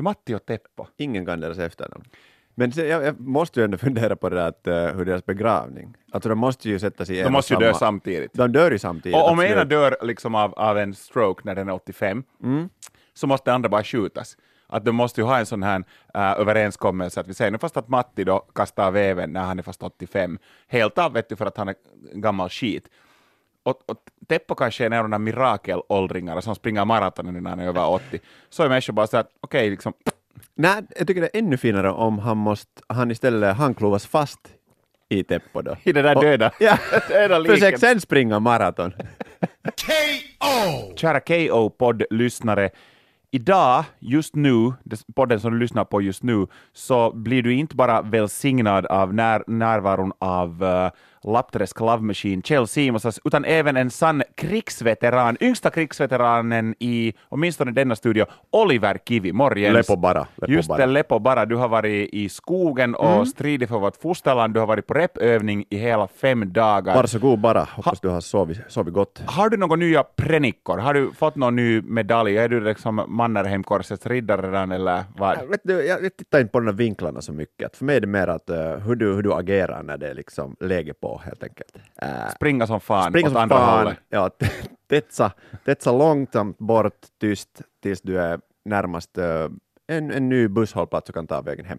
Är Matti och Teppo. Ingen kan deras efternamn. Men se, jag, jag måste ju ändå fundera på det där att, uh, hur deras begravning, alltså de måste ju sätta sig i en De måste ju och dö samma- samtidigt. De dör ju samtidigt. Och om absolut. ena dör liksom av, av en stroke när den är 85, Mm. så måste andra bara skjutas. Att de måste ju ha en sån här äh, överenskommelse att vi säger nu fast att Matti då kastar veven när han är fast 85, helt av vet du för att han är gammal skit. Och, och Teppo kanske är en av de där mirakelåldringarna som springer maratonen när han är över 80. Så är människor bara så att okej, liksom, Nej, jag tycker det är ännu finare om han, måste, han istället handklovas fast i Teppo då. i det där Och- döda, Ja, döda liken. försök sen springa maraton. Kära KO-podd-lyssnare, idag, just nu, podden som du lyssnar på just nu, så blir du inte bara välsignad av när, närvaron av uh, Lappträsk Love Machine, Kjell Simonsas, utan även en sann krigsveteran, yngsta krigsveteranen i åtminstone denna studio, Oliver Kivi. Morgens. Lepo bara. Lepo Just det, Lepo bara. Du har varit i skogen och stridit för vårt fosterland. Du har varit på repövning i hela fem dagar. Varsågod bara, hoppas du har sovit, sovit gott. Har du några nya prenickor? Har du fått någon ny medalj? Är du liksom Mannerheimkorsets riddare redan eller vad? Jag, vet du, jag tittar inte på de vinklarna så mycket. För mig är det mer att, eh, hur, du, hur du agerar när det är liksom läge på helt enkelt. Uh, Springa som fan springa åt som andra fan, hållet. ja, tetsa, tetsa långsamt bort, tyst, tills du är närmast eh, en, en ny busshållplats och kan ta vägen hem.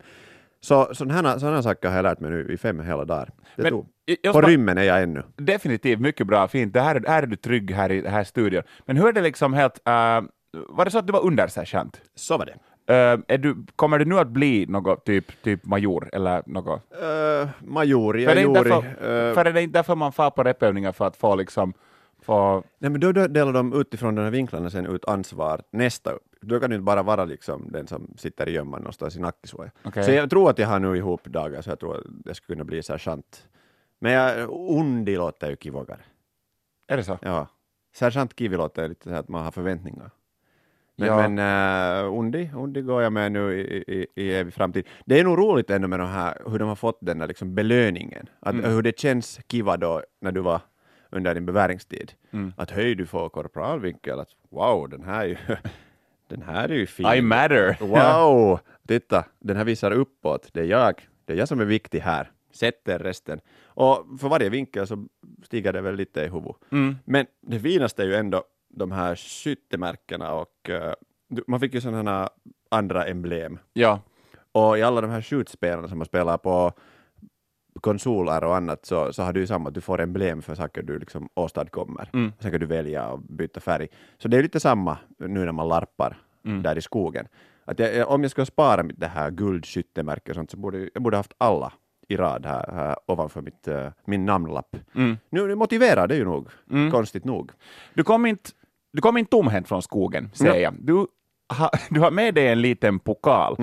Så sådana sådana saker har jag lärt mig nu i fem hela dagar. Det Men tog. På rymmen är jag ännu. Definitivt, mycket bra, fint. Det här, här är du trygg här i den här studion. Men hur är det liksom helt... Uh, var det så att du var undersergeant? Så var det. Uh, är du, kommer du nu att bli något typ, typ major eller något? Uh, majori, För, det är därför, eh, för är det inte därför man far på repövningar för att få liksom... Få, Nej, men då, då delar de utifrån de här vinklarna sen ut ansvar nästa upp. Då kan du inte bara vara liksom den som sitter i gömman någonstans i Nackisuoja. Okej. Så jag tror att jag har nu ihop dagar så jag tror att jag skulle kunna bli sergeant. Men jag, undi låter ju kivogare. är det så? Ja. Sergeant Kivi låter lite så här att man har förväntningar. Men, Ja. men uh, undi, undi går jag med nu i, i, i evig framtid. Det är nog roligt ändå med de här, hur de har fått den där liksom belöningen. Att, Mm. Hur det känns kiva då när du var under din beväringstid. Mm. Att höj, du får korpralvinkel. Att wow, den här är ju, den här är ju fin. I matter. Wow, titta, den här visar uppåt. Det är jag. Det är jag som är viktig här. Sätter resten. Och för varje vinkel så stiger det väl lite i huvudet. Mm. Men det finaste är ju ändå de här skyttemärkena och eh, man fick ju sådana andra emblem. Ja. Och i alla de här skjutspelarna som man spelar på konsoler och annat så, så har du ju samma, du får emblem för saker du liksom åstadkommer. Mm. Sen kan du välja och byta färg. Så det är lite samma nu när man larpar Mm. där i skogen. Att jag, om jag ska spara mitt det här guldskyttemärke och sånt så borde jag borde haft alla i rad här, här ovanför mitt, eh, min namnlapp. Mm. Nu nu motiverar det ju nog, konstigt nog. Du kom inte, du kom inte tomhänt från skogen, säger jag. Du, ha, du har med dig en liten pokal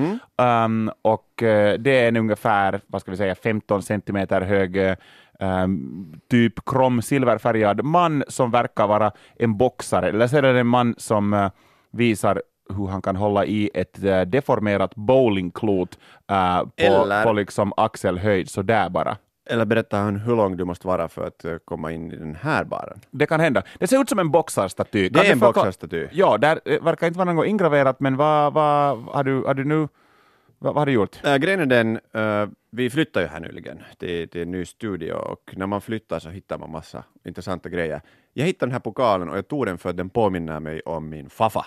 um, och eh, det är en ungefär, vad ska vi säga, 15 centimeter hög um, typ krom silverfärgad man som verkar vara en boxare, eller så är det en man som eh, visar hur han kan hålla i ett eh, deformerat bowlingklot eh, på, Eller- på liksom axelhöjd, så där bara. Eller berättar han hur lång du måste vara för att eh, komma in i den här baren? Det kan hända. Det ser ut som en boxarstaty. Det är en boxarstaty. Ja, där eh, verkar inte vara något ingraverat, men vad, vad har, du, har du nu... Vad, vad har du gjort? Äh, grejen är den, äh, vi flyttade ju här nyligen till, till en ny studio och när man flyttar så hittar man massa intressanta grejer. Jag hittade den här pokalen och jag tog den för att den påminner mig om min faffa.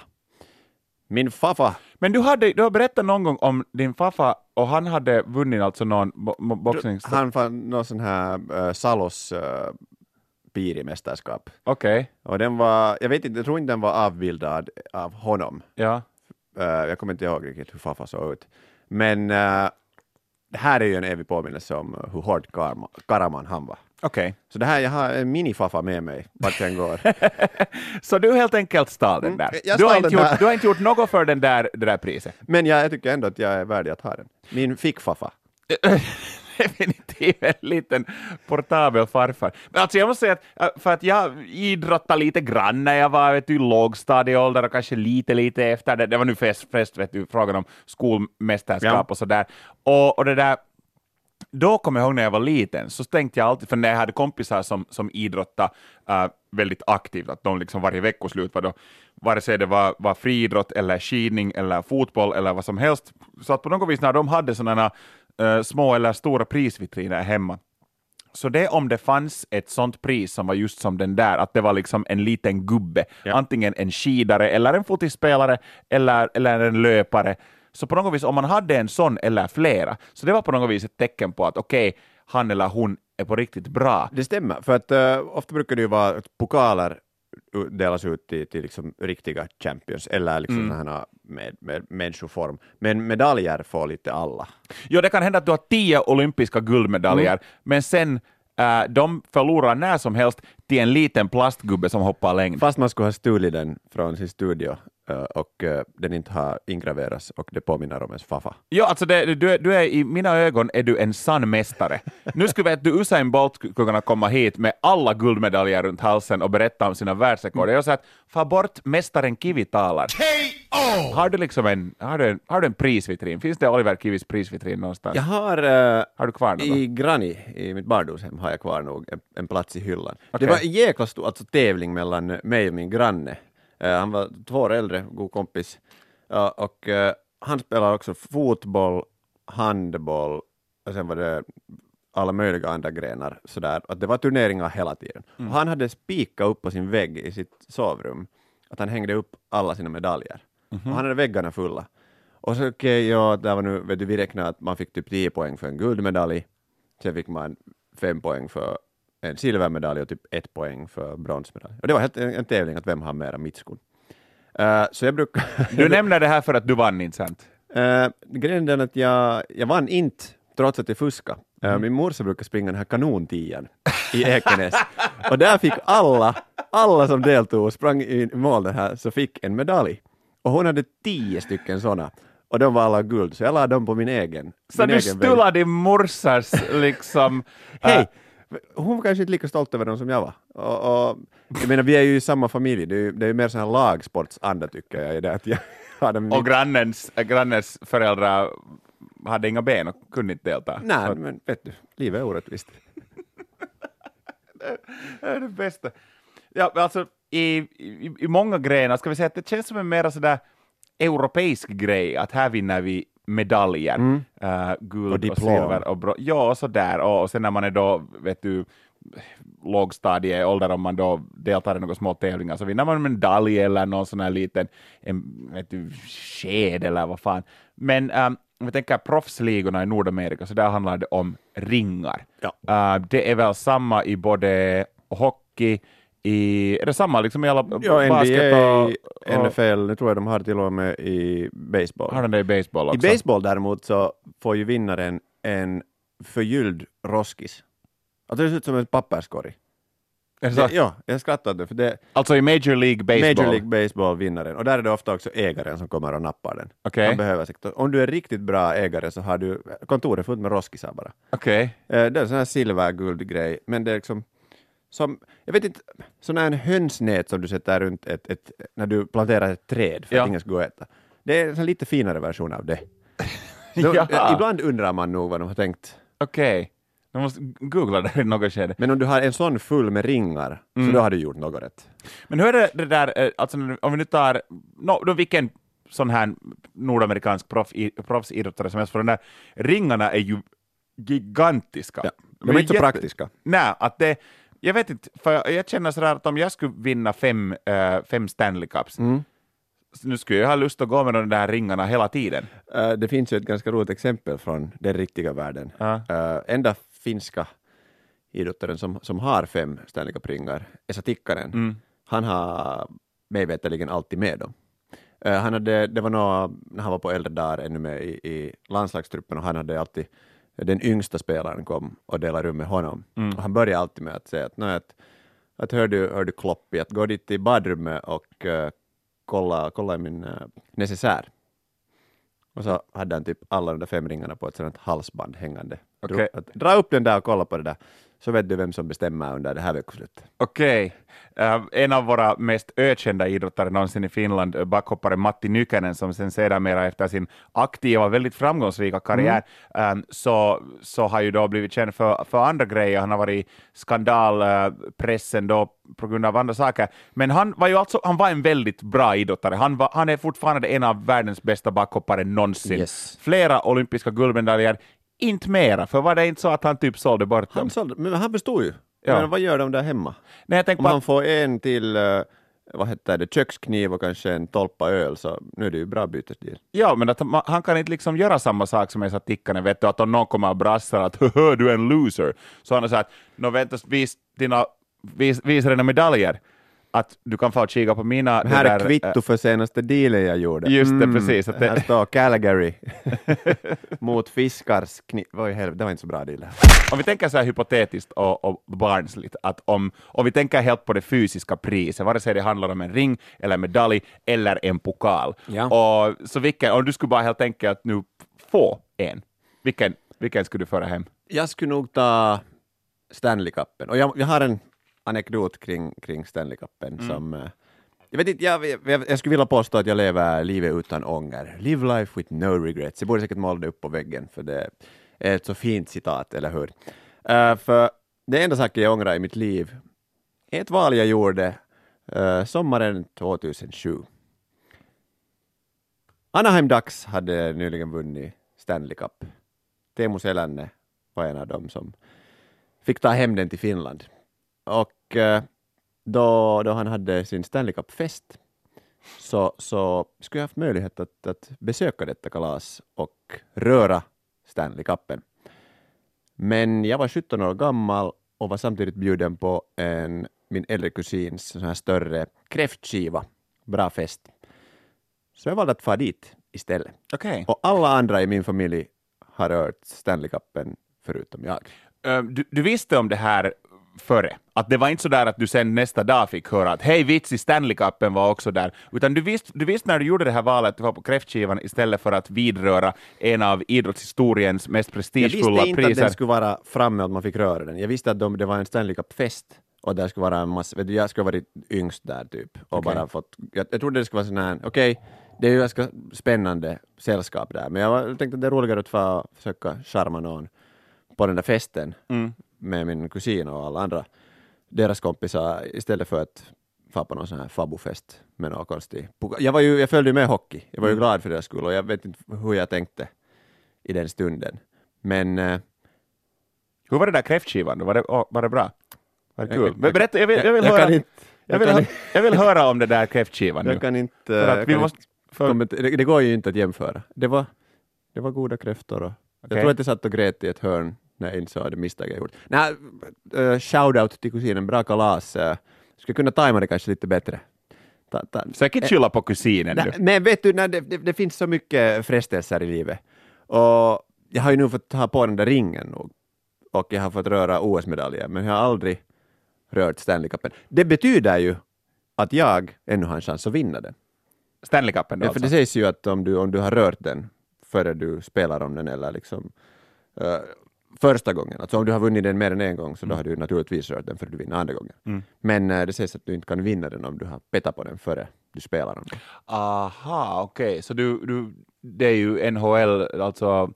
Min faffa, Men du, hade, du har berättat någon gång om din farfar och han hade vunnit alltså någon bo, bo, boxnings... han fann någon sån här äh, Salos äh, pirimästerskap. Okej, Och den var, jag vet inte, jag tror inte den var avbildad av honom. ja. Äh, jag kommer inte ihåg riktigt hur faffa såg ut. Men äh, det här är ju en evig påminnelse om hur hård karma, karaman han var. Okej. Så det här, jag har en minifaffa med mig vart jag går. Så du helt enkelt stal den Mm, där? jag Du har, den gjort, du har inte gjort något för den där, det där priset? Men jag, jag tycker ändå att jag är värdig att ha den. Min fickfaffa. Definitivt en liten portabel farfar. Men alltså jag måste säga att, äh, för att jag idrottade lite grann när jag var vet du, i lågstadieålder och kanske lite, lite efter det. Det var nu fest, fest vet du, frågan om skolmästerskap Ja. och sådär. Och, och det där, då kommer jag ihåg när jag var liten, så tänkte jag alltid, för när jag hade kompisar som, som idrottade uh, väldigt aktivt, att de liksom varje veckoslut var då, vare sig det var, var friidrott eller skidning eller fotboll eller vad som helst, så att på något vis när de hade sådana uh, små eller stora prisvitriner hemma, så det om det fanns ett sånt pris som var just som den där, att det var liksom en liten gubbe, Ja. antingen en skidare eller en fotispelare eller, eller en löpare, så på något vis om man hade en sån eller flera, så det var på något vis ett tecken på att okej, han eller hon är på riktigt bra. Det stämmer, för att uh, ofta brukar det ju vara att pokaler delas ut till, till liksom riktiga champions, eller liksom Mm. sådana med, med människoform. Men medaljer får lite alla. Jo, det kan hända att du har tio olympiska guldmedaljer, Mm. men sen äh, de förlorar när som helst till en liten plastgubbe som hoppar längd. Fast man skulle ha stulit den från sin studio eh, och eh, den inte har ingraverats och det påminner om ens faffa. Jo, alltså det, du, är- du är, i mina ögon är du en sann mästare. Nu skulle vet du Usain Bolt skulle kunna komma hit med alla guldmedaljer runt halsen och berätta om sina världsrekord. Jag säger att fa bort mästaren Kivi talar. Har du liksom en, har du en, har du en prisvitrin? Finns det Oliver Kivis prisvitrin någonstans? Jag har eh, Har du kvar något? i Granny, i mitt barndomshem, har jag kvar nog en, en plats i hyllan. Okej. Det var jäkla stor alltså, tävling mellan mig och min granne. Eh, han var två år äldre, god kompis. Ja, och eh, han spelade också fotboll, handboll och sen var det alla möjliga andra grenar. Sådär. Att det var turneringar hela tiden. Mm. Och han hade spikat upp på sin vägg i sitt sovrum, att han hängde upp alla sina medaljer. Mhm. Och han hade väggarna fulla. Och så okej, ja, där var nu, vet du, vi räknade att man fick typ 10 poäng för en guldmedalj, sen fick man 5 poäng för en silvermedalj och typ 1 poäng för bronsmedalj. Och det var helt en, en tävling att vem har mera mitskon. Uh, så jag brukar... Du nämner det här för att du vann, inte sant? Uh, grejen är att jag, jag vann inte, trots att jag fuskade. Uh, Min morsa brukar springa den här kanontian i Ekenäs. och där fick alla, alla som deltog och sprang i mål det här, så fick en medalj. Och hon hade tio stycken sådana. Och de var alla guld, så jag la dem på min egen. Så min du egen stulade din morsas liksom... Hej! Hon var kanske inte lika stolt över dem som jag var. Och, och, jag menar, vi är ju i samma familj, det är ju, det är ju mer sån här lagsportsanda tycker jag, i det att jag har dem och grannens, äh, grannens föräldrar hade inga ben och kunde inte delta. Nej, men vet du, livet är orättvist. Det är det bästa. Ja, alltså, i, i, I många grenar ska vi säga att det känns som en mer sådär europeisk grej, att här vinner vi medaljer, Mm. äh, guld Och och, silver och bro- Ja, och sådär. Och, och sen när man är då, vet du, lågstadieålder, om man då deltar i några små tävlingar, så vinner man en medalj eller någon sån här liten en, vet du, sked eller vad fan. Men ähm, om vi tänker proffsligorna i Nordamerika, så där handlar det om ringar. Ja. Uh, det är väl samma i både hockey, i, är det samma liksom i alla Ja, basket NBA, och, och NFL, det tror jag de har till och med i baseball. har de det i baseball I också? baseball däremot så får ju vinnaren en förgylld roskis. Alltså det ser ut som en papperskorg. Är det så? Ja, jag det, för det Alltså i Major League Baseball? Major League Baseball vinnaren, och där är det ofta också ägaren som kommer och nappar den. Okej. Han behöver säkert, om du är riktigt bra ägare så har du kontoret fullt med roskisar bara. Okej. Eh, Det är en sån här silverguldgrej, men det är liksom som, jag vet inte, sån här hönsnät som du sätter runt ett, ett när du planterar ett träd för Ja. att ingen ska gå och äta. Det är en lite finare version av det. De, Jaha. ibland undrar man nog vad de har tänkt. Okej. Jag måste googla det i något skede. Men om du har en sån full med ringar, Mm. så då har du gjort något rätt. Men hur är det, det där, eh, alltså om vi nu tar, no, då vilken sån här nordamerikansk proff, proffsidrottare som helst, för de där ringarna är ju gigantiska. Ja. De är inte så jätte- praktiska. Nej, att det, jag vet inte, för jag, känner sådär att om jag skulle vinna fem, eh, fem Stanley Cups, Mm. nu skulle jag ha lust att gå med de där ringarna hela tiden. Eh, det finns ju ett ganska roligt exempel från den riktiga världen. Ja. Eh, enda finska idrottaren som, som har fem Stanley Cup-ringar, Esa Tikkanen, Mm. han har mig veterligen alltid med dem. Han hade, det var nog när han var på äldre dagar ännu med i, i landslagstruppen och han hade alltid, den yngsta spelaren kom och delade rum med honom. Mm. Och han började alltid med att säga att, "Nå, att, att hör, du, hör du Kloppi, att gå dit till badrummet och eh, kolla, kolla i min uh, necessär. Och så hade han typ alla de där fem ringarna på ett sådant halsband hängande Okej. Att Dra upp den där och kolla på det där, så vet du vem som bestämmer under det här veckoslutet. Okej. Eh, en av våra mest ökända idrottare någonsin i Finland, eh, backhopparen Matti Nykänen, som sen sedermera efter sin aktiva, väldigt framgångsrika karriär, eh, så, så har ju då blivit känd för, för andra grejer. Han har varit i skandalpressen då på grund av andra saker. Men han var ju alltså, han var en väldigt bra idrottare. Han, var, han är fortfarande en av världens bästa backhoppare någonsin. Yes. Flera olympiska guldmedaljer, inte mera, för var det inte så att han typ sålde bort dem? Han, sålde, men han förstod ju. Ja. Men vad gör de där hemma? Nej, jag tänker Om på han att, får en till eh, vad heter det, kökskniv och kanske en tolpa öl, så nu är det ju bra bytesdeal. ja, men att han, han kan inte liksom göra samma sak som jag Tikkanen, vet du, att om någon kommer och brassar att "Höhö, du är en loser, så han har sagt, nå vänta, vis dina, vis, visa dina medaljer, att du kan få kika på mina... Här det är kvitto för senaste dealen jag gjorde. Mm. Just det, precis, att det- Här står Calgary mot Fiskars. Oj, helvete, det var inte så bra deal. här. Om vi tänker så här hypotetiskt och, och barnsligt, att om, om vi tänker helt på det fysiska priset, vare sig det handlar om en ring, eller medalj, eller en pokal, Ja. och, så vilken, om du skulle bara helt enkelt nu få en, vilken, vilken skulle du föra hem? Jag skulle nog ta Stanley Cupen. Och jag, jag har en anekdot kring, kring Stanley Cupen som... eh, Jag, vet inte, jag, jag, jag skulle vilja påstå att jag lever livet utan ånger. Live life with no regrets. Jag borde säkert måla det upp på väggen, för det är ett så fint citat, eller hur? Eh, för det enda saken jag ångrar i mitt liv är ett val jag gjorde eh, sommaren 2007. Anaheim Ducks hade nyligen vunnit Stanley Cup. Teemu Selänne var en av dem som fick ta hem den till Finland. Och eh, då, då han hade sin Stanley Cup-fest så, så skulle jag haft möjlighet att, att besöka detta kalas och röra Stanley Cupen. Men jag var 17 år gammal och var samtidigt bjuden på en, min äldre kusins sån här större kräftskiva. Bra fest. Så jag valde att fara dit istället. Okej. Och alla andra i min familj har rört Stanley Cupen förutom jag. Ö, Du, du visste om det här före? Att det var inte så där att du sen nästa dag fick höra att hej vitsi, Stanley Cupen var också där, utan du visste, du visste när du gjorde det här valet att du var på kräftskivan istället för att vidröra en av idrottshistoriens mest Jag prestigefulla visste inte priser. att den skulle vara framme och att man fick röra den. Jag visste att de, det var en Stanley Cup-fest och där skulle vara en massa, vet du, jag skulle ha varit yngst där typ och Okej. bara fått, jag, jag trodde det skulle vara sån här, okej, det är ju ganska spännande sällskap där, men jag, var, jag tänkte att det är roligare att få försöka charma någon på den där festen Mm. Med min kusin och alla andra, deras kompisar, istället för att få på någon sån här fabufest med någon konstig jag, var ju, jag följde ju med hockey, jag var ju glad för deras skull och jag vet inte hur jag tänkte i den stunden. Men eh, Hur var det där kräftskivan då? Var det, var det bra? Var det Jag- kul? jag- Men Berätta, jag vill, jag vill, jag höra, kan inte, jag jag vill, inte, jag vill höra om det där kräftskivan nu. jag kan inte, För att jag vi måste, för, det, det går ju inte att jämföra. Det var, det var goda kräftor och Okej. jag tror att jag satt och grät i ett hörn när jag insåg det misstag jag gjort. Nej, uh, shout-out till kusinen, bra kalas. Uh, skulle kunna tajma det kanske lite bättre. Ta, ta. säkert skylla på kusinen nu. men vet du, nej, det, det, det finns så mycket frestelser i livet. Och jag har ju nu fått ha på den där ringen nog. och jag har fått röra OS-medaljer, men jag har aldrig rört Stanley Cupen. Det betyder ju att jag ännu har en chans att vinna den. Stanley Cupen då Ja, för alltså. det sägs ju att om du, om du har rört den före du spelar om den eller liksom eh, första gången, alltså om du har vunnit den mer än en gång så då har du naturligtvis rört den före du vinner andra gången. Mm. Men eh, det sägs att du inte kan vinna den om du har petat på den före du spelar den. Aha, okej, så du, du, det är ju NHL, alltså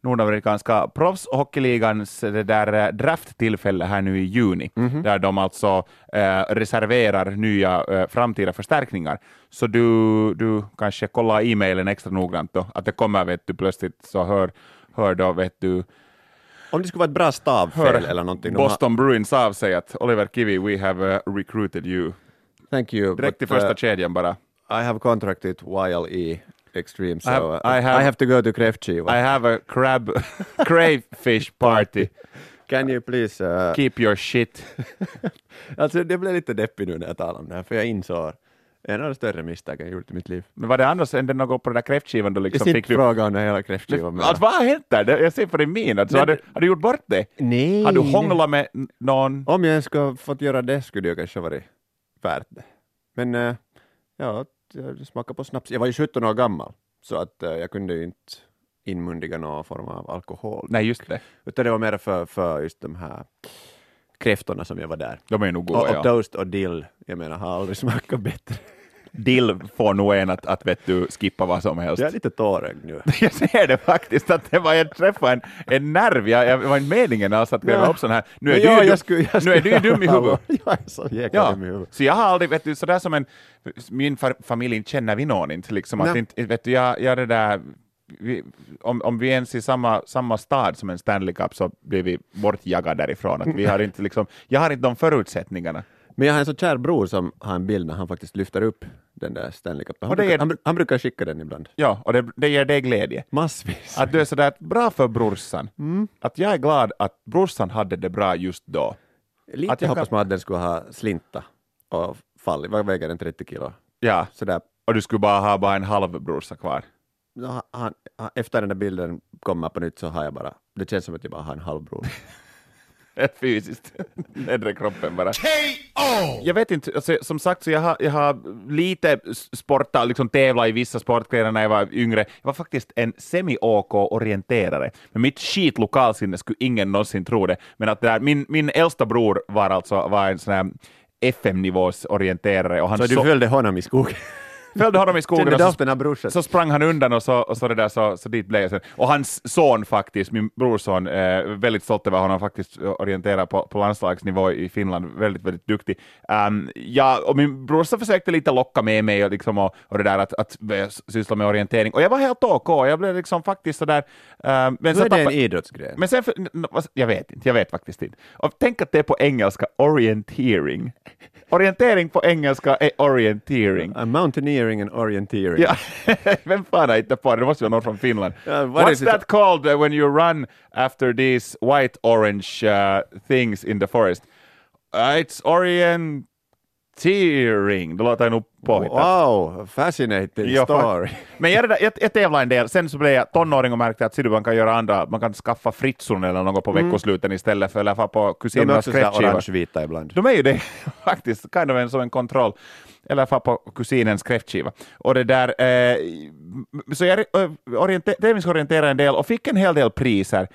nordamerikanska proffshockeyligans det där eh, drafttillfälle här nu i juni, Mhm. där de alltså eh, reserverar nya eh, framtida förstärkningar. Så du, du kanske kollar e-mailen extra noggrant då, att det kommer, vet du, plötsligt så hör, hör då, vet du, Om det skulle vara ett bra stavfel eller någonting. de har- Boston Bruins av sig att Oliver Kivi, we have uh, recruited you. Thank you. Direkt till första uh, kedjan bara. I have contracted YLE Extreme, so I have- uh, I have- I have to go to kräftskiva. I have a crab, crayfish party. Can you please... Uh, Keep your shit. alltså det blev lite deppig nu när jag talade om det här, för jag insåg en av de större misstagen jag gjort i mitt liv. Men var det annars än något på den där kräftskivan Jag liksom ser fick du... fråga om den hela kräftskivan. men- Alltså, vad har hänt där? Jag ser på din min. Alltså, har, du, har du gjort bort det? Nej. Har du hånglat med någon? Om jag ens skulle fått göra det skulle det kanske varit värt det. Men eh, ja, jag smakade på snaps. Jag var ju 17 år gammal, så att eh, jag kunde ju inte inmundiga någon form av alkohol. Nej, just det. Utan det var mer för, för just de här kräftorna som jag var där. De är nog Och, goda, och ja. toast och dill, jag menar, har aldrig smakat bättre. Dill får nog en att, att vet du, skippa vad som helst. Jag är lite tårögd nu. Jag ser det faktiskt, att det var, jag träffade en, en nerv, jag, jag var inte meningen alls att gräva upp sån här. Nu är Men du, ja, ju jag dum- skulle- jag nu är du ju dum i huvudet. Jag är så jäkla Ja, dum i huvudet. så jag har aldrig, vet du, sådär som en, min fa- familj känner vi någon inte, liksom att inte, vet du, jag, jag det där, vi, om, om vi är ens i samma, samma stad som en Stanley Cup så blir vi bortjagade därifrån. Att vi har inte liksom, jag har inte de förutsättningarna. Men jag har en så kär bror som har en bild när han faktiskt lyfter upp den där Stanley Cupen. Han, är- han, han brukar skicka den ibland. Ja, och det, det ger dig glädje. Massvis. Att du är sådär bra för brorsan. Att jag är glad att brorsan hade det bra just då. Lite att jag hoppas kan- man att den skulle ha slinta och fallit. Vad väger den? 30 kilo? Ja, Sådär. och du skulle bara ha bara en halv brorsa kvar. Han, efter den där bilden kommer på nytt så har jag bara, det känns som att jag bara har en halvbror. Fysiskt. Nedre kroppen bara. Jag vet inte, alltså, som sagt så jag har, jag har lite sportat, liksom tävlat i vissa sportgrenar när jag var yngre. Jag var faktiskt en semi-OK-orienterare. Men mitt skit lokalsinne skulle ingen någonsin tro det. Men att det där, min, min äldsta bror var alltså var en sån här FM-nivås orienterare och han Så du så- följde honom i skogen? Följde honom i skogen och så så sprang han undan och så, och så, det där, så, så dit blev jag sen. Och hans son faktiskt, min brorson, eh, väldigt stolt över honom, faktiskt orienterar på, på landslagsnivå i Finland, väldigt, väldigt duktig. Um, ja, och min brorsa försökte lite locka med mig och, liksom, och, och det där att, att syssla med orientering. Och jag var helt OK, jag blev liksom faktiskt sådär... Um, men Nu så är det en idrottsgren. men sen, jag vet inte, jag vet faktiskt inte. Och tänk att det är på engelska, orientering. Orientering på engelska är orientering. Uh, mountaineering and orienteering. Ja, vem fan har hittat på det? Det måste vara någon från Finland. Ja, vad What's that called uh, when you run after these white orange uh, things in the forest? Uh, it's orienteering. Det låter nog påhittat. Wow, fascinating fa- story. Men jag, jag, jag tävlade en del, sen så blev jag tonåring och märkte att man kan göra andra, man kan skaffa fritson eller något på veckosluten istället för eller fara på De är kusinernas också orangevita ibland. De är ju det faktiskt, kind of en, som en kontroll. Eller fara på kusinens kräftskiva. Och det där, eh, så jag eh, orienter, tävlingsorienterade en del och fick en hel del priser.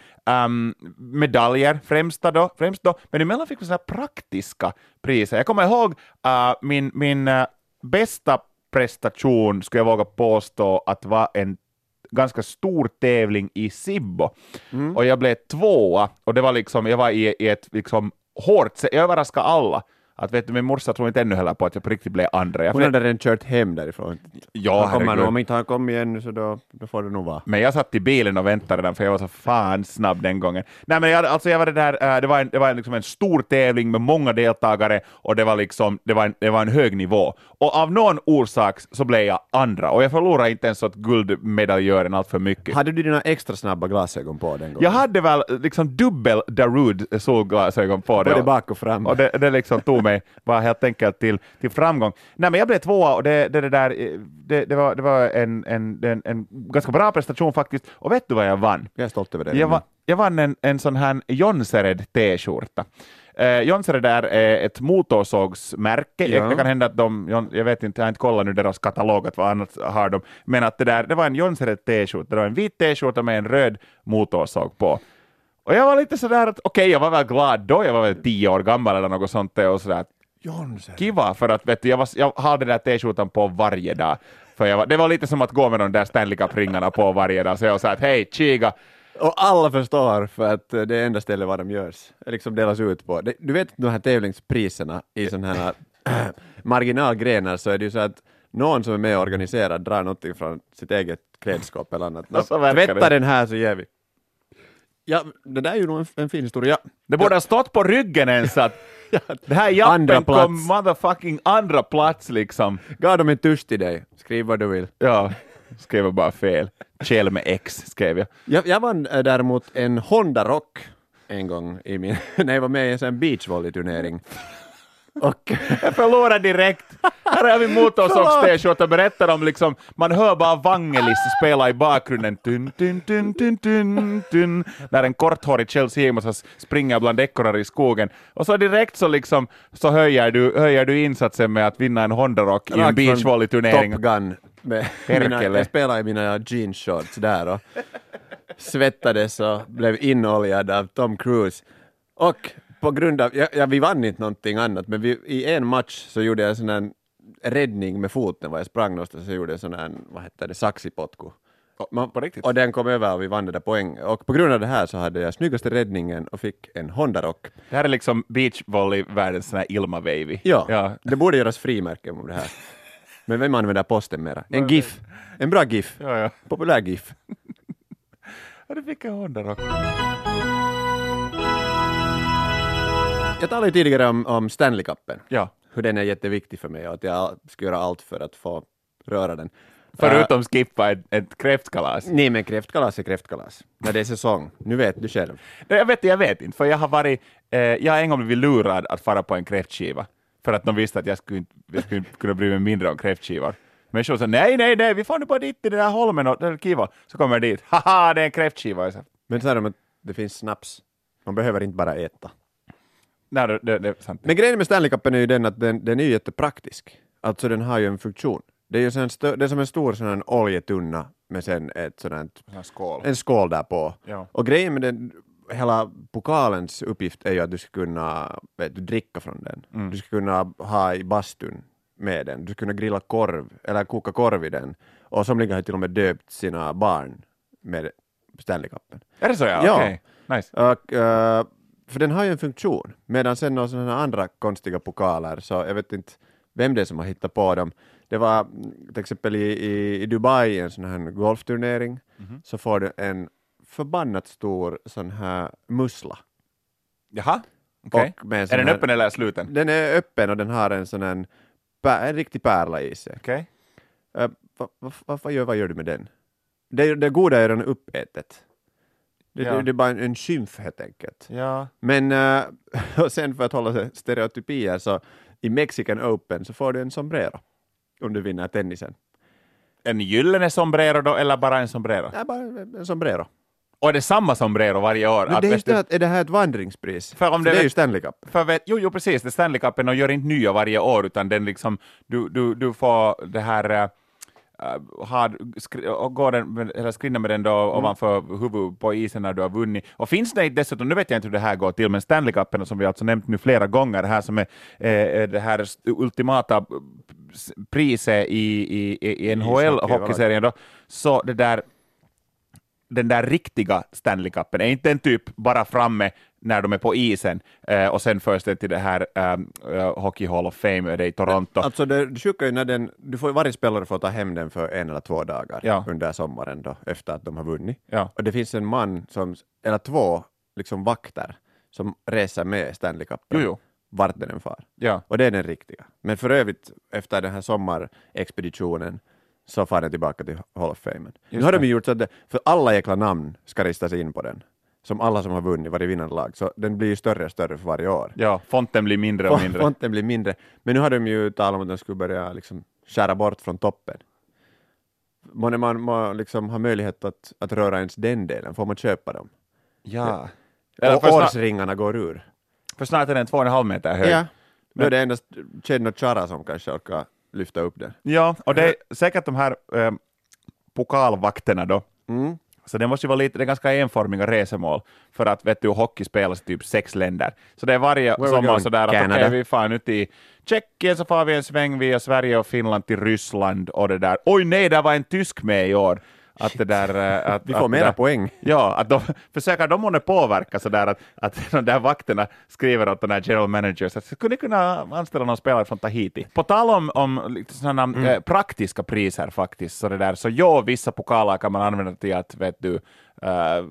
Um, medaljer främst då, främst då, men emellan fick vi sådana praktiska priser. Jag kommer ihåg uh, min, min uh, bästa prestation, skulle jag våga påstå, att var en ganska stor tävling i Sibbo. Och jag blev tvåa, och det var liksom, jag var i, i ett liksom hårt, jag överraskade alla. Att vet du, min morsa tror inte ännu heller på att jag på riktigt blev andra. Jag Hon hade redan kört hem därifrån. Ja, Han kommer nog, om inte han kommit ännu så då, då får det nog vara. Men jag satt i bilen och väntade redan för jag var så fan snabb den gången. Nej men jag, alltså jag var det där, äh, det var, en, det var liksom en stor tävling med många deltagare och det var liksom, det var en, det var en hög nivå. Och av någon orsak så blev jag andra och jag förlorade inte ens åt guldmedaljören allt för mycket. Hade du dina extra snabba glasögon på den gången? Jag hade väl liksom dubbel Darude solglasögon på. Både bak och fram. Och det, det liksom tog mig bara helt enkelt till, till framgång. Nej, men jag blev tvåa och det, det, det, där, det, det var, det var en, en, en, en ganska bra prestation faktiskt. Och vet du vad jag vann? Jag är stolt över det. Jag, va, jag vann en, en sån här Jonsered t-skjorta. Eh, Jonsered är eh, ett motorsågsmärke. Ja. Det kan hända att de, jag vet inte, jag har inte kollat nu deras katalog, att vad annat har de, men att det där, det var en Jonsered t-skjorta. Det var en vit t-skjorta med en röd motorsåg på. Och jag var lite sådär att, okej, jag var väl glad då, jag var väl tio år gammal eller något sånt, och sådär, att Jonsered. kiva, för att vet du, jag, var, jag hade den där t-skjortan på varje dag. För jag var, det var lite som att gå med de där Stanley Cup-ringarna på varje dag, så jag såhär att hej, chiga, Och alla förstår för att det är enda stället var de görs, liksom delas ut på. Du vet de här tävlingspriserna i sådana här marginalgrenar så är det ju så att någon som är med och organiserar drar någonting från sitt eget klädskap eller annat. Tvätta den här så ger vi. Ja, det där är ju nog en, en fin historia. Det borde ha stått på ryggen ens att det här jappen kom motherfucking andra plats liksom. Gav dem en tusch till dig, skriv vad du vill. Ja, skrev jag bara fel. Kjell med X skrev jag. Jag, jag vann eh, däremot en Honda Rock en gång i min, när jag var med i en beachvolleyturnering. Och Jag förlorade direkt. Här har vi motorsågs-t-shirt berättar om liksom, man hör bara Vangelis spela i bakgrunden. Tun, tun, tun, tun, tun, tun, när en korthårig Kjell Simonsson springer bland ekorrar i skogen. Och så direkt så liksom, så höjer du, höjer du insatsen med att vinna en Honda-rock i en beachvolleyturnering. Top Gun. Med mina, jag spelade i mina jeansshorts där och svettades och blev inoljad av Tom Cruise. Och på grund av, ja, ja vi vann inte någonting annat, men vi, i en match så gjorde jag en sån här räddning med foten, var jag sprang någonstans så gjorde jag en sån här, vad heter det, saxipotku. Man, på riktigt? Och den kom över och vi vann det där poäng. Och på grund av det här så hade jag snyggaste räddningen och fick en Honda-rock. Det här är liksom beachvolley-världens sån här Ilma-wavy. Ja, ja. det borde göras frimärke om det här. Men vem använder posten mera? En GIF. En bra GIF. Ja, ja. Populär GIF. ja du fick en Honda-rock. Jag talade ju tidigare om, om Stanley-cupen. Ja. Hur den är jätteviktig för mig och att jag ska göra allt för att få röra den. Förutom skippa ett, ett kräftkalas. Nej, men kräftkalas är kräftkalas. När det är säsong. Nu vet du själv. Nej, Jag vet, jag vet inte, för jag har varit, eh, jag har en gång blivit lurad att fara på en kräftskiva, för att de visste att jag skulle, jag skulle kunna bry mig mindre om kräftskivor. Men så sa nej, nej, nej, vi får nu bara dit till den där holmen och den kiva. Så kommer jag dit, haha, det är en kräftskiva. Men så är det att det finns snaps. Man behöver inte bara äta. Nej, det, det, är sant. Men grejen med Stanley-cupen är ju den att den, den är ju jättepraktisk. Alltså den har ju en funktion. Det är ju sån det är som en stor sån oljetunna med sen ett sådant, här skål. en skål där på. Ja. Och grejen med den, hela pokalens uppgift är ju att du ska kunna vet du, dricka från den. Mm. Du ska kunna ha i bastun med den. Du ska kunna grilla korv, eller koka korv i den. Och somliga har till och med döpt sina barn med Stanley-cupen. Är det så ja? Ja. Okej, nice. Och, eh, för den har ju en funktion, medan sen några sådana andra konstiga pokaler, så jag vet inte vem det är som har hittat på dem. Det var mm, till exempel i, i, i Dubai, en sån här golfturnering, Mhm. så får du en förbannat stor sån här mussla. Jaha, okej. En Är den här- öppen eller sluten? Den är öppen och den har en sån här, en riktig pärla i sig. Okej. Uh, vad, vad, vad, vad, gör, vad gör du med den? Det, det goda är redan uppätet. Det, Ja. det, det är bara en, en skymf helt enkelt. Ja. Men eh, och sen för att hålla sig stereotypier så i Mexican Open så får du en sombrero om du vinner tennisen. En gyllene sombrero då, eller bara en sombrero? Nej, bara en sombrero. Och är det samma sombrero varje år? Men det är, just det att, är det här ett vandringspris? För om det, det är vet- ju Stanley Cup. För vet, jo, jo, precis, det är Stanley Cupen och gör inte nya varje år, utan den liksom, du, du, du får det här, äh, ha, skri, och gå den, eller skrinna med den då ovanför huvudet på isen när du har vunnit. Och finns det dessutom, nu vet jag inte hur det här går till, men Stanley Cupen som vi alltså nämnt nu flera gånger, det här som är eh, det här ultimata s- priset i, i, i NHL-hockeyserien, då, så det där den där riktiga Stanley Cupen, är inte den typ bara framme när de är på isen eh, och sen förs den till det här um, Hockey Hall of Fame det i Toronto. Alltså det, det sjuka är ju när den, du får, varje spelare får ta hem den för en eller två dagar Ja. under sommaren då, efter att de har vunnit. Ja. Och det finns en man, som, eller två liksom vakter, som reser med Stanley Cupen vart den än far. Ja. Och det är den riktiga. Men för övrigt, efter den här sommarexpeditionen, så far den tillbaka till Hall of Fame. Nu har de det. gjort så att det, för alla jäkla namn ska ristas in på den. Som alla som har vunnit, varje vinnande lag. Så den blir ju större och större för varje år. ja, fonten blir mindre och mindre. Fonten blir mindre. Men nu har de ju talat om att de skulle börja liksom skära bort från toppen. Månne man må liksom ha möjlighet att, att röra ens den delen, får man köpa dem? Ja. Eller Och årsringarna går ur. för snart är den två och en halv meter hög. Ja. Då är det endast Chen och Chara som kanske orkar lyfta upp den. Ja, och det är säkert de här eh, pokalvakterna då, Mm. Så det måste ju vara lite, det är ganska enformiga resemål, för att vet du, hockey spelas i typ sex länder. Så det är varje Where sommar sådär att okej, Canada. vi far nu till Tjeckien, så far vi en sväng via Sverige och Finland till Ryssland och det där. Oj nej, där var en tysk med i år. Att det där, eh, att, Vi att får det mera där, poäng. Ja, att de försöker de månne påverka sådär att, att de där vakterna skriver åt den här general managers att skulle ni kunna anställa någon spelare från Tahiti? På tal om, om sådana Mm. eh, praktiska priser faktiskt, så det där, så ja, vissa pokaler kan man använda till att, vet du, eh,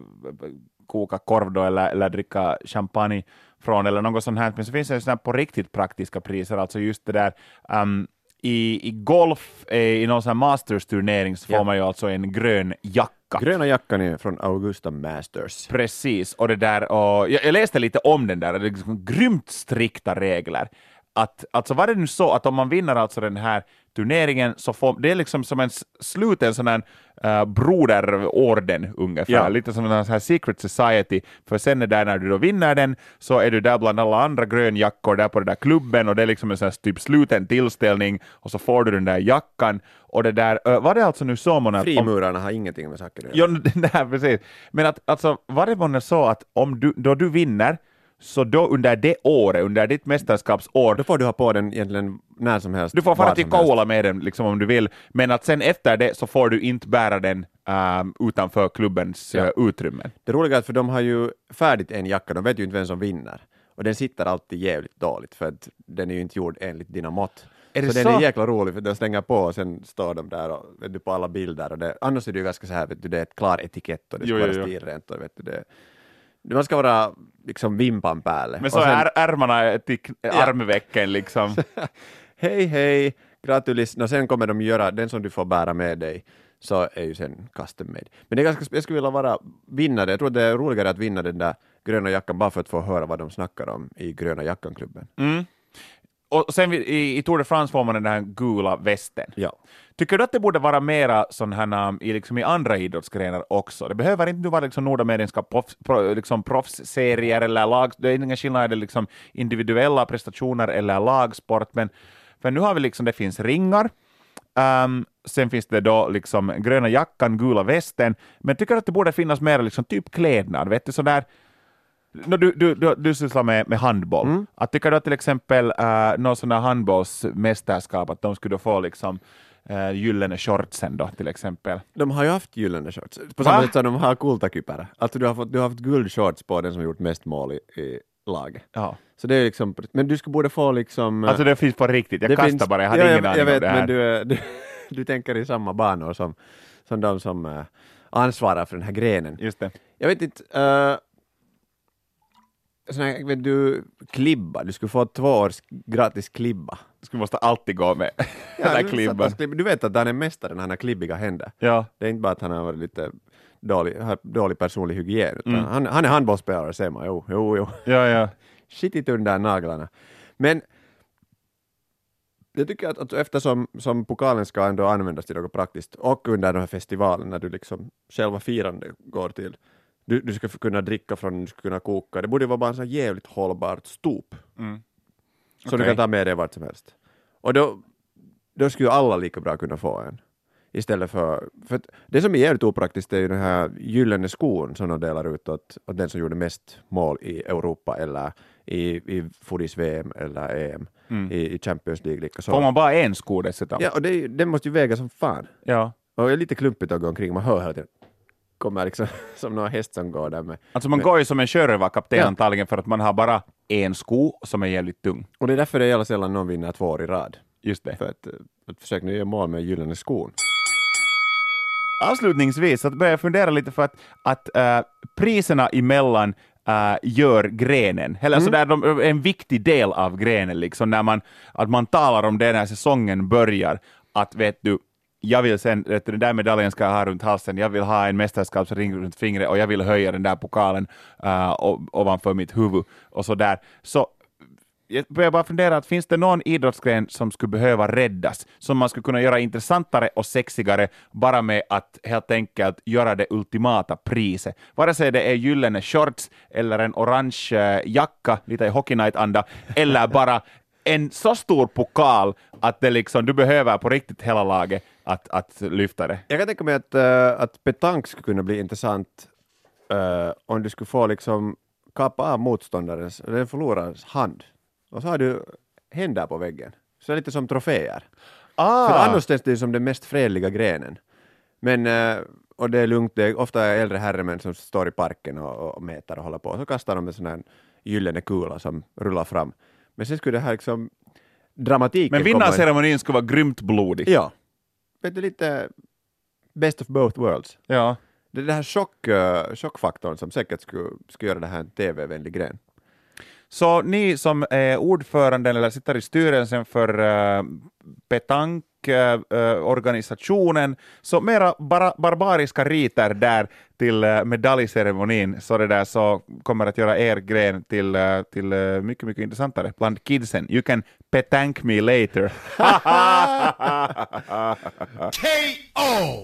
koka korv då, eller, eller dricka champagne från eller något sånt här, men så finns det sådana på riktigt praktiska priser, alltså just det där um, i, i golf, eh, i någon sån här masters-turnering, så Ja. får man ju alltså en grön jacka. Gröna jackan är från Augusta Masters. Precis, och det där, och jag, jag läste lite om den där, det är liksom grymt strikta regler. Att alltså var det nu så att om man vinner alltså den här turneringen så får det är liksom som en sluten sån här uh, broderorden ungefär, Ja. lite som en sån här secret society, för sen är där när du då vinner den så är du där bland alla andra grönjackor där på den där klubben och det är liksom en sån här typ sluten tillställning och så får du den där jackan och det där, uh, var det alltså nu så månne att om, Frimurarna har ingenting med saker att göra. det här, precis. Men att, alltså, var det månne så att om du, då du vinner, så då under det året, under ditt mästerskapsår, Då får du ha på den egentligen när som helst. du får fara till. Kouvola med den liksom, om du vill, men att sen efter det så får du inte bära den um, utanför klubbens Ja. uh, utrymmen. Det roliga är att för de har ju färdigt en jacka, de vet ju inte vem som vinner. Och den sitter alltid jävligt dåligt för att den är ju inte gjord enligt dina mått. Är det så, så? den är jäkla rolig för den stänger på och sen står de där och, vet du, på alla bilder. Och det, annars är det ju ganska så här, vet du, det är ett klar etikett och det ska Jo, vara stilrent och vet du, det, man ska vara liksom vimpan päälle. Men så sen- är ärmarna till armvecken liksom. hej hej, gratulis. Och sen kommer de göra, den som du får bära med dig, så är ju sen custom made. Men det är ganska, jag skulle vilja vara vinnare, jag tror det är roligare att vinna den där gröna jackan bara för att få höra vad de snackar om i gröna jackan-klubben. Mm. Och sen i, i Tour de France får man den här gula västen. Ja. Tycker du att det borde vara mera sån här, um, i, liksom, i andra idrottsgrenar också? Det behöver inte vara liksom nordamerikanska proffs, pro, liksom, proffsserier eller lag, det är ingen skillnad, är det liksom individuella prestationer eller lagsport, men för nu har vi liksom, det finns ringar, um, sen finns det då liksom gröna jackan, gula västen, men tycker du att det borde finnas mera liksom typ klädnad, vet du, sådär No, du, du, du, du sysslar med, med handboll. Mm. Att tycker du att till exempel uh, någon sån här handbollsmästerskap, att de skulle få liksom uh, gyllene shortsen då till exempel? De har ju haft gyllene shorts, på Va? samma sätt som de har kultakypärä. Alltså du har, fått, du har haft guldshorts på den som gjort mest mål i, i laget. Ja. Så det är liksom, men du skulle borde få liksom... Alltså det finns på riktigt, jag kastar finns- bara, jag hade ja, ingen jag, aning jag vet, om det här. men du, är- du, du tänker i samma banor som, som de som eh, ansvarar för den här grenen. Just det. Jag vet inte, uh, sån här, vet du, klibba, du skulle få två års gratis klibba. Du måste alltid gå med den där klibban. Du vet att han är mästaren, han har klibbiga händer. Ja. Det är inte bara att han har varit lite dålig, har dålig personlig hygien, utan Mm. han, han är handbollsspelare ser man, jo, jo, jo. Ja, ja. skitigt under naglarna. Men jag tycker att, att eftersom som pokalen ska ändå användas till något praktiskt och under den här festivalen när du liksom själva firande går till du, du ska kunna dricka från du ska kunna koka. Det borde vara bara en så här jävligt hållbart stop Mm. som du kan ta med dig vart som helst. Och då, då skulle alla lika bra kunna få en. Istället för, för det som är jävligt opraktiskt är ju den här gyllene skon som de delar ut åt, åt den som gjorde mest mål i Europa eller i, i Fodis-VM eller EM, Mm. i, i Champions League likaså. Får man bara en sko dessutom? Ja, och det, den måste ju väga som fan. ja. Och det är lite klumpigt att gå omkring, man hör hela tiden kommer liksom som någon häst som går där med. Alltså man Men- går ju som en sjörövarkapten Ja. antagligen för att man har bara en sko som är jävligt tung. Och det är därför det är jävla sällan någon vinner två år i rad. Just det. För att, eh, att försöka nu göra mål med gyllene skon. Avslutningsvis, att börja fundera lite för att, att äh, priserna emellan äh, gör grenen, eller så där, de en viktig del av grenen, liksom, när man, att man talar om det när säsongen börjar, att vet du, jag vill sen, vet du, den där medaljen ska jag ha runt halsen, jag vill ha en mästerskapsring runt fingret och jag vill höja den där pokalen uh, ovanför mitt huvud och så där. Så jag börjar bara fundera, att finns det någon idrottsgren som skulle behöva räddas, som man skulle kunna göra intressantare och sexigare bara med att helt enkelt göra det ultimata priset. Vare sig det är gyllene shorts eller en orange eh, jacka, lite i Hockey Night-anda, eller bara en så stor pokal att det liksom, du behöver på riktigt hela laget att, att lyfta det. Jag kan tänka mig att, uh, att petanque skulle kunna bli intressant eh, om du skulle få liksom kapa av motståndarens, eller förlorarens hand. Och så har du händer på väggen. Så lite som troféer. Ah, För annars känns det ju som den mest fredliga grenen. Men, eh, och det är lugnt, det är ofta äldre herremän som står i parken och, och mäter och håller på. Så kastar de en sån här gyllene kula som rullar fram. Men sen skulle det här liksom dramatiken men vinnarceremonin skulle vara grymt blodig. Ja. Vet du, lite best of both worlds. Ja. Det är den här chock, eh, chockfaktorn som säkert skulle, skulle göra det här en tv-vänlig gren. Så Så ni som är ordförande eller sitter i styrelsen för uh, petank Eh, eh, organisationen, så mera bara, barbariska riter där till eh, medaljceremonin, så det där så kommer att göra er gren till, till mycket, mycket intressantare bland kidsen. You can petank me later. K.O.